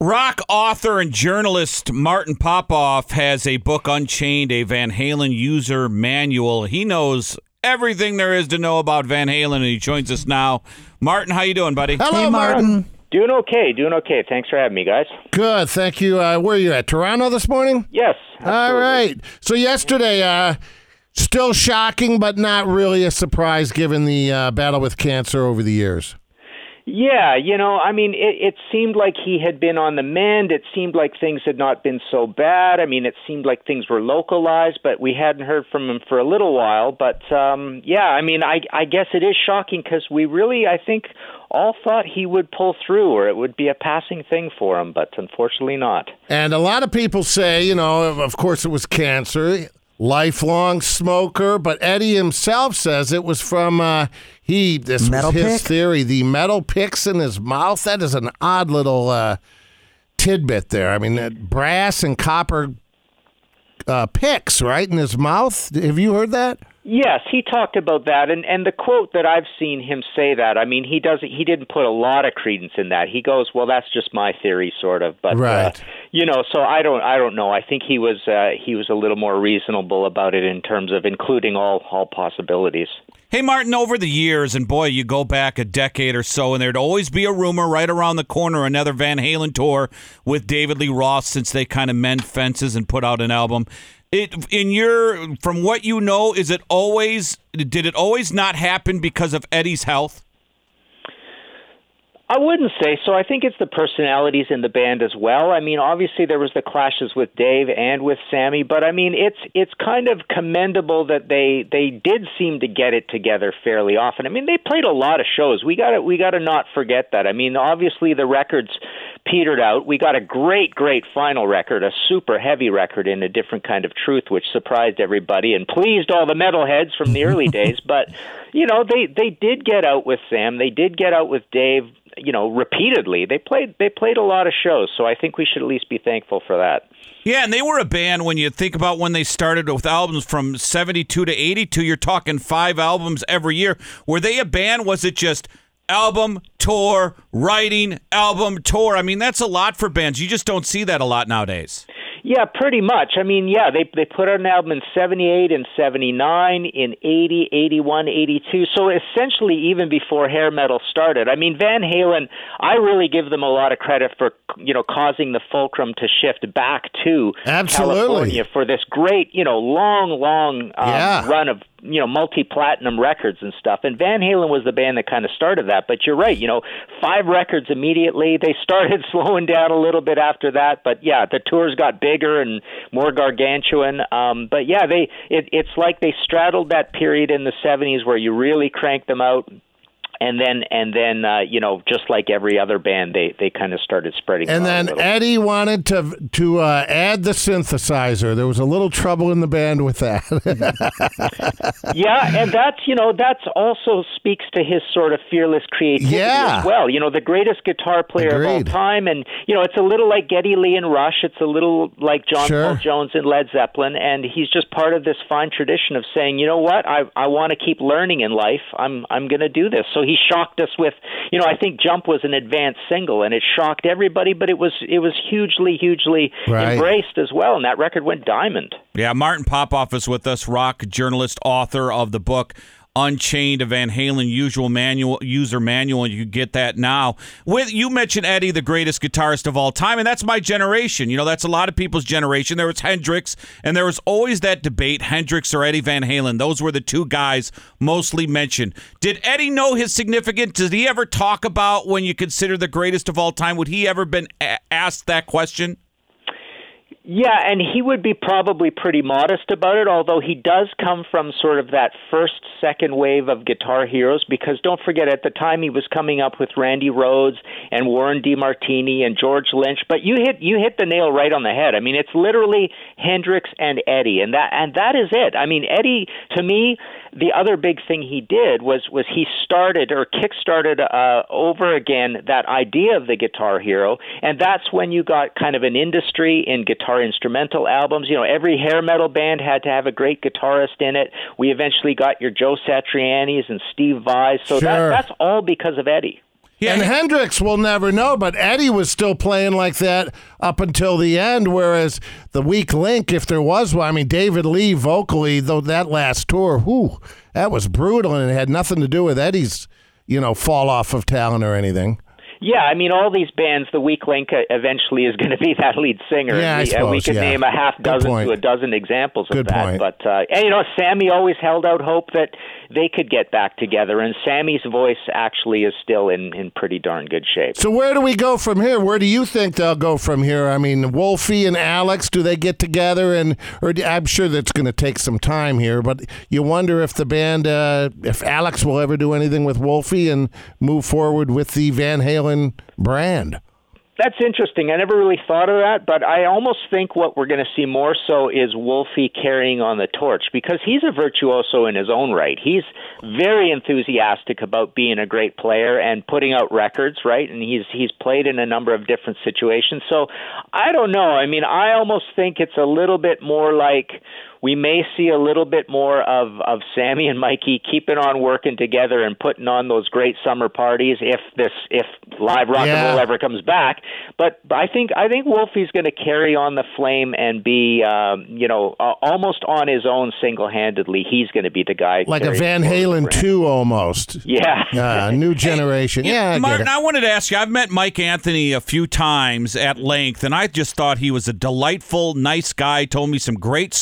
Rock author and journalist Martin Popoff has a book, Unchained, a Van Halen user manual. He knows everything there is to know about Van Halen, and he joins us now. Martin, how you doing, buddy? Hello, Hey, Martin. Doing okay, doing okay. Thanks for having me, guys. Good, thank you. Uh, where are you at? Toronto this morning? Yes. All absolutely. right. So yesterday, uh, still shocking, but not really a surprise given the uh, battle with cancer over the years. Yeah, you know, I mean, it, it seemed like he had been on the mend. It seemed like things had not been so bad. I mean, it seemed like things were localized, but we hadn't heard from him for a little while. But um, yeah, I mean, I, I guess it is shocking because we really, I think, all thought he would pull through or it would be a passing thing for him, but unfortunately not. And a lot of people say, you know, of course it was cancer, lifelong smoker, but Eddie himself says it was from uh, he. This Metal was his pick? theory. The metal picks in his mouth. That is an odd little uh, tidbit there. I mean, uh, brass and copper uh, picks right in his mouth. Have you heard that? Yes, he talked about that, and and the quote that I've seen him say that. I mean, he doesn't. He didn't put a lot of credence in that. He goes, "Well, that's just my theory, sort of." But Right. uh, you know, so I don't. I don't know. I think he was. Uh, he was a little more reasonable about it in terms of including all all possibilities. Hey, Martin, over the years, and boy, you go back a decade or so, and there'd always be a rumor right around the corner, another Van Halen tour with David Lee Roth since they kind of mend fences and put out an album. It in your from what you know, is it always did it always not happen because of Eddie's health? I wouldn't say so. I think it's the personalities in the band as well. I mean, obviously there was the clashes with Dave and with Sammy, but I mean, it's it's kind of commendable that they they did seem to get it together fairly often. I mean, they played a lot of shows. We got to we got to not forget that. I mean, obviously the records petered out. We got a great great final record, a super heavy record in a different kind of truth which surprised everybody and pleased all the metalheads from the early days, but you know, they they did get out with Sam. They did get out with Dave you know repeatedly they played they played a lot of shows so i think we should at least be thankful for that Yeah, and they were a band when you think about when they started with albums from 72 to 82, you're talking 5 albums every year. Were they a band was it just album, tour, writing, album, tour? I mean, that's a lot for bands. You just don't see that a lot nowadays. Yeah pretty much i mean yeah they they put out an album in 78 and 79 in 80 81 82 so essentially even before hair metal started i mean van halen i really give them a lot of credit for you know causing the fulcrum to shift back to Absolutely. california for this great you know long long um, Yeah. run of you know multi-platinum records and stuff. And van halen was the band that kind of started that. But you're right you know five records immediately. They started slowing down a little bit after that. But yeah the tours got bigger and more gargantuan. Um but yeah they it, it's like they straddled that period in the 70s where you really cranked them out and then and then uh, you know just like every other band they they kind of started spreading And then. Eddie wanted to to uh, add the synthesizer. There was a little trouble in the band with that. yeah, and that's you know that's also speaks to his sort of fearless creativity Yeah. as well. You know, the greatest guitar player of all time, and you know it's a little like Geddy Lee and Rush. It's a little like John Sure. Paul Jones and Led Zeppelin, and he's just part of this fine tradition of saying, you know what, I I want to keep learning in life. I'm I'm going to do this. So he shocked us with, you know, I think Jump was an advanced single, and it shocked everybody, but it was it was hugely hugely Right. embraced as well, and that record went diamond. Yeah, Martin Popoff is with us, rock journalist, author of the book Unchained, a Van Halen usual manual user manual, and you get that now. With you mentioned Eddie, the greatest guitarist of all time, and that's my generation. You know, that's a lot of people's generation. There was Hendrix, and there was always that debate: Hendrix or Eddie Van Halen. Those were the two guys mostly mentioned. Did Eddie know his significance? Did he ever talk about when you consider the greatest of all time? Would he ever been a- asked that question? Yeah, and he would be probably pretty modest about it, although he does come from sort of that first, second wave of guitar heroes, because don't forget, at the time he was coming up with Randy Rhoads and Warren DeMartini and George Lynch. But you hit you hit the nail right on the head. I mean, it's literally Hendrix and Eddie, and that and that is it. I mean, Eddie, to me, the other big thing he did was was he started or kick-started uh, over again that idea of the guitar hero, and that's when you got kind of an industry in guitar instrumental albums. You know, every hair metal band had to have a great guitarist in it. We eventually got your Joe Satriani's and Steve Vai. So Sure. that, that's all because of Eddie. Yeah, and he- Hendrix will never know, but Eddie was still playing like that up until the end. Whereas the weak link, if there was one, I mean, David Lee vocally, though that last tour, whew, that was brutal, and it had nothing to do with Eddie's, you know, fall off of talent or anything. Yeah, I mean, all these bands, the weak link uh, eventually is going to be that lead singer. Yeah, I we, uh, we could yeah. name a half dozen to a dozen examples of Good that. point. But uh, and you know, Sammy always held out hope that they could get back together, and Sammy's voice actually is still in in pretty darn good shape. So where do we go from here? Where do you think they'll go from here? I mean, Wolfie and Alex, do they get together? And or do- I'm sure that's going to take some time here, but you wonder if the band, uh, if Alex will ever do anything with Wolfie and move forward with the Van Halen brand. That's interesting. I never really thought of that, but I almost think what we're going to see more so is Wolfie carrying on the torch because he's a virtuoso in his own right. He's very enthusiastic about being a great player and putting out records, right? And he's he's played in a number of different situations. So I don't know. I mean, I almost think it's a little bit more like we may see a little bit more of of Sammy and Mikey keeping on working together and putting on those great summer parties if this if live rock Yeah. and roll ever comes back. But I think I think Wolfie's going to carry on the flame and be um, you know uh, almost on his own single handedly. He's going to be the guy Like a Van Halen brand. 2 almost. Yeah. Uh, new generation. Yeah, I Martin. I wanted to ask you. I've met Mike Anthony a few times at length, and I just thought he was a delightful, nice guy. Told me some great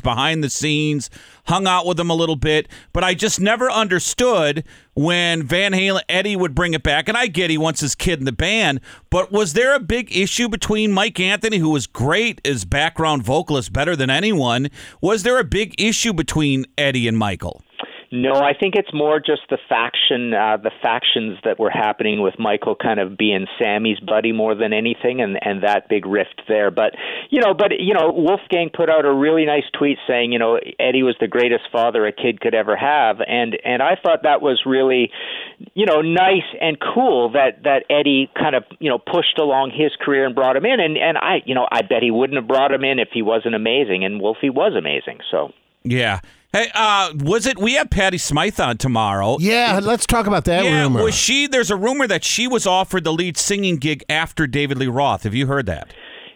stories behind the scenes. Hung out with him a little bit, but I just never understood when Van Halen Eddie would bring it back. And I get he wants his kid in the band, but was there a big issue between Mike Anthony, who was great as background vocalist, better than anyone? Was there a big issue between Eddie and Michael? No, I think it's more just the faction, uh, the factions that were happening with Michael kind of being Sammy's buddy more than anything, and and that big rift there. But you know, but you know, Wolfgang put out a really nice tweet saying, you know, Eddie was the greatest father a kid could ever have, and and I thought that was really, you know, nice and cool that that Eddie kind of you know pushed along his career and brought him in, and and I you know I bet he wouldn't have brought him in if he wasn't amazing, and Wolfie was amazing, so. Yeah. Hey, uh, was it? We have Patty Smyth on tomorrow. yeah, let's talk about that yeah, rumor. was she? There's a rumor that she was offered the lead singing gig after David Lee Roth. Have you heard that?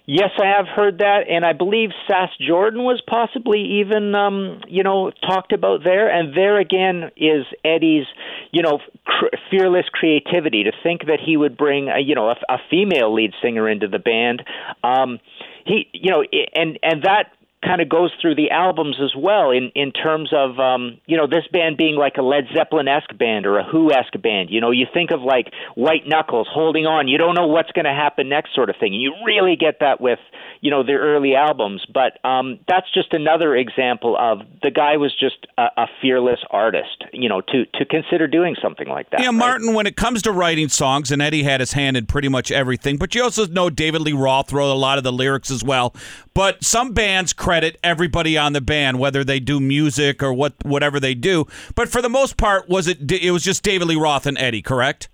Yes, I have heard that, and I believe Sass Jordan was possibly even, um, you know, talked about there. And there again is Eddie's, you know, cr- fearless creativity to think that he would bring, a, you know, a, a female lead singer into the band. Um, he, you know, and and that kind of goes through the albums as well in in terms of um you know this band being like a Led Zeppelin esque band or a Who esque band you know you think of like White Knuckles holding on you don't know what's going to happen next sort of thing you really get that with you know their early albums but um that's just another example of the guy was just a, a fearless artist you know to to consider doing something like that Yeah, right? Martin, when it comes to writing songs, and Eddie had his hand in pretty much everything, but you also know David Lee Roth wrote a lot of the lyrics as well. But some bands credit everybody on the band, whether they do music or what whatever they do. But for the most part, was it it was just David Lee Roth and Eddie, correct?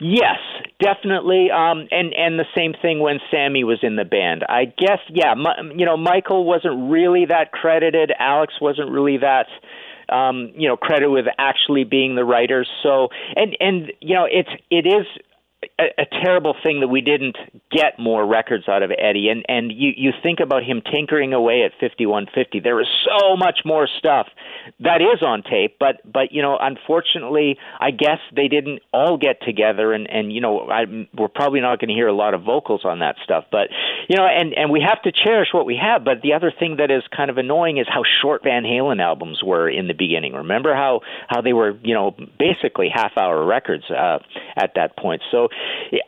Yes, definitely. Um, and and the same thing when Sammy was in the band. I guess, yeah. Mi- you know, Michael wasn't really that credited. Alex wasn't really that. Um, you know, credited with actually being the writers. So, and and you know, it's it is a, a terrible thing that we didn't get more records out of Eddie. And and you you think about him tinkering away at 5150. There is so much more stuff that is on tape, but but you know, unfortunately, I guess they didn't all get together. And and you know, I, we're probably not going to hear a lot of vocals on that stuff. But you know, and and we have to cherish what we have. But the other thing that is kind of annoying is how short Van Halen albums were in the beginning. Remember how how they were you know basically half hour records uh, at that point. So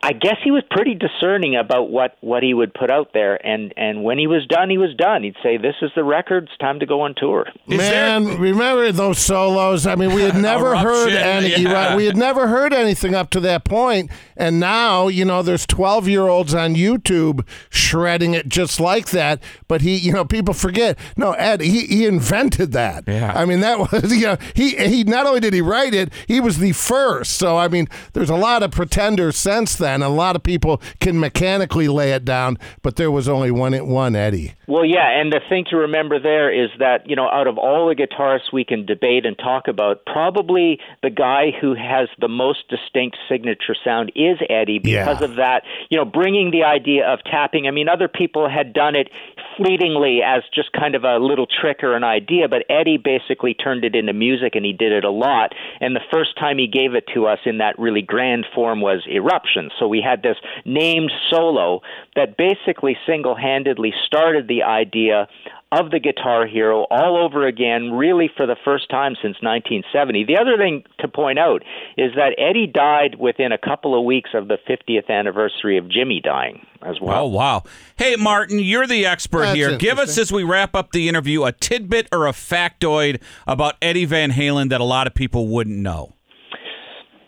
I guess he was pretty discerning about what what he would put out there, and and when he was done, he was done. He'd say, "This is the record. It's time to go on tour." Is Man, remember those solos? I mean, we had never heard Eruption, any. yeah. we had never heard anything up to that point, and now you know there's 12 year olds on YouTube shredding it just like that. But he, you know, people forget. No, Ed, he, he invented that. Yeah. I mean, that was, you know, he he not only did he write it, he was the first. So I mean, there's a lot of pretenders since then. A lot of people can mechanically lay it down, but there was only one it one Eddie. Well, yeah, and the thing to remember there is that, you know, out of all the guitarists we can debate and talk about, probably the guy who has the most distinct signature sound is Eddie because Yeah. of that, you know, bringing the idea of tapping. I mean, other people had done it fleetingly as just kind of a little trick or an idea, but Eddie basically turned it into music and he did it a lot. And the first time he gave it to us in that really grand form was Eruption. So we had this named solo that basically single handedly started the idea of the Guitar Hero all over again, really for the first time since 1970. The other thing to point out is that Eddie died within a couple of weeks of the 50th anniversary of Jimi dying as well. Oh wow! Hey Martin, you're the expert That's here. Give us as we wrap up the interview a tidbit or a factoid about Eddie Van Halen that a lot of people wouldn't know.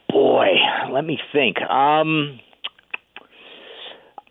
Boy, let me think. Um,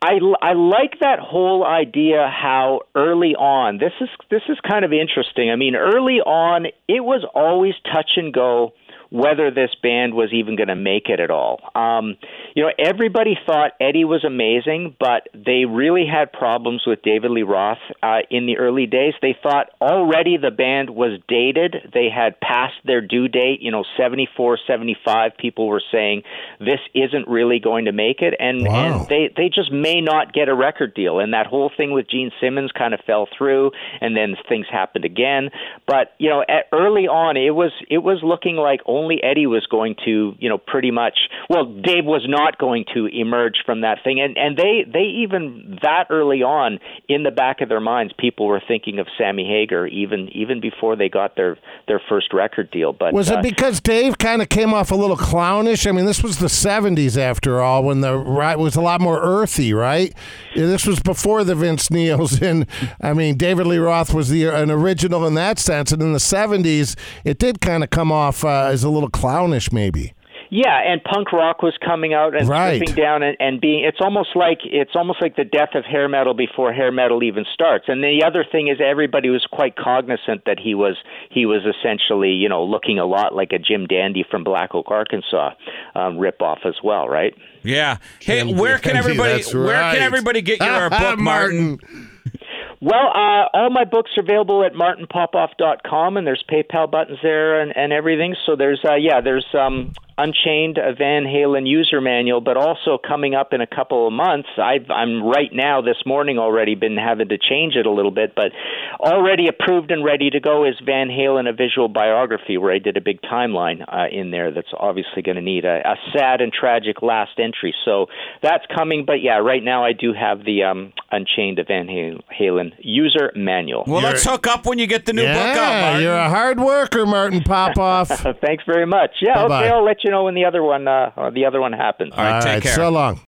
I, I like that whole idea how early on this is this is kind of interesting. I mean, early on it was always touch and go whether this band was even going to make it at all. Um, you know, everybody thought Eddie was amazing, but they really had problems with David Lee Roth uh, in the early days. They thought already the band was dated. They had passed their due date. You know, 74, 75 people were saying this isn't really going to make it, and Wow. and they they just may not get a record deal. And that whole thing with Gene Simmons kind of fell through, and then things happened again. But you know, at, early on, it was it was looking like only Eddie was going to, you know, pretty much. Well, Dave was not going to emerge from that thing, and and they they even that early on in the back of their minds, people were thinking of Sammy Hagar even even before they got their their first record deal. But Was uh, it because Dave kind of came off a little clownish? I mean, this was the '70s after all, when the right was a lot more earthy, right? This was before the Vince Neils, and I mean, David Lee Roth was the an original in that sense. And in the '70s, it did kind of come off uh, as a little clownish, maybe. Yeah, and punk rock was coming out and Right. stripping down and, and being it's almost like it's almost like the death of hair metal before hair metal even starts. And the other thing is everybody was quite cognizant that he was he was essentially, you know, looking a lot like a Jim Dandy from Black Oak, Arkansas um, rip off as well, right? Yeah. Hey, Jim where can everybody that's where right. can everybody get your book, Martin? Well, uh, all my books are available at martinpopoff.com, and there's PayPal buttons there and, and everything. So there's, uh, yeah, there's um, Unchained, a Van Halen user manual, but also coming up in a couple of months. I've, I'm right now, this morning already, been having to change it a little bit, but already approved and ready to go is Van Halen, a visual biography, where I did a big timeline uh, in there that's obviously going to need a, a sad and tragic last entry. So that's coming, but yeah, right now I do have the um, Unchained, a Van Halen user manual. Well, let's hook up when you get the new book out, Yeah, Martin. you're a hard worker, Martin Popoff. Thanks very much. Yeah, Bye-bye. okay, I'll let you know when the other one uh, the other one happens. All right, All take right, care. so long.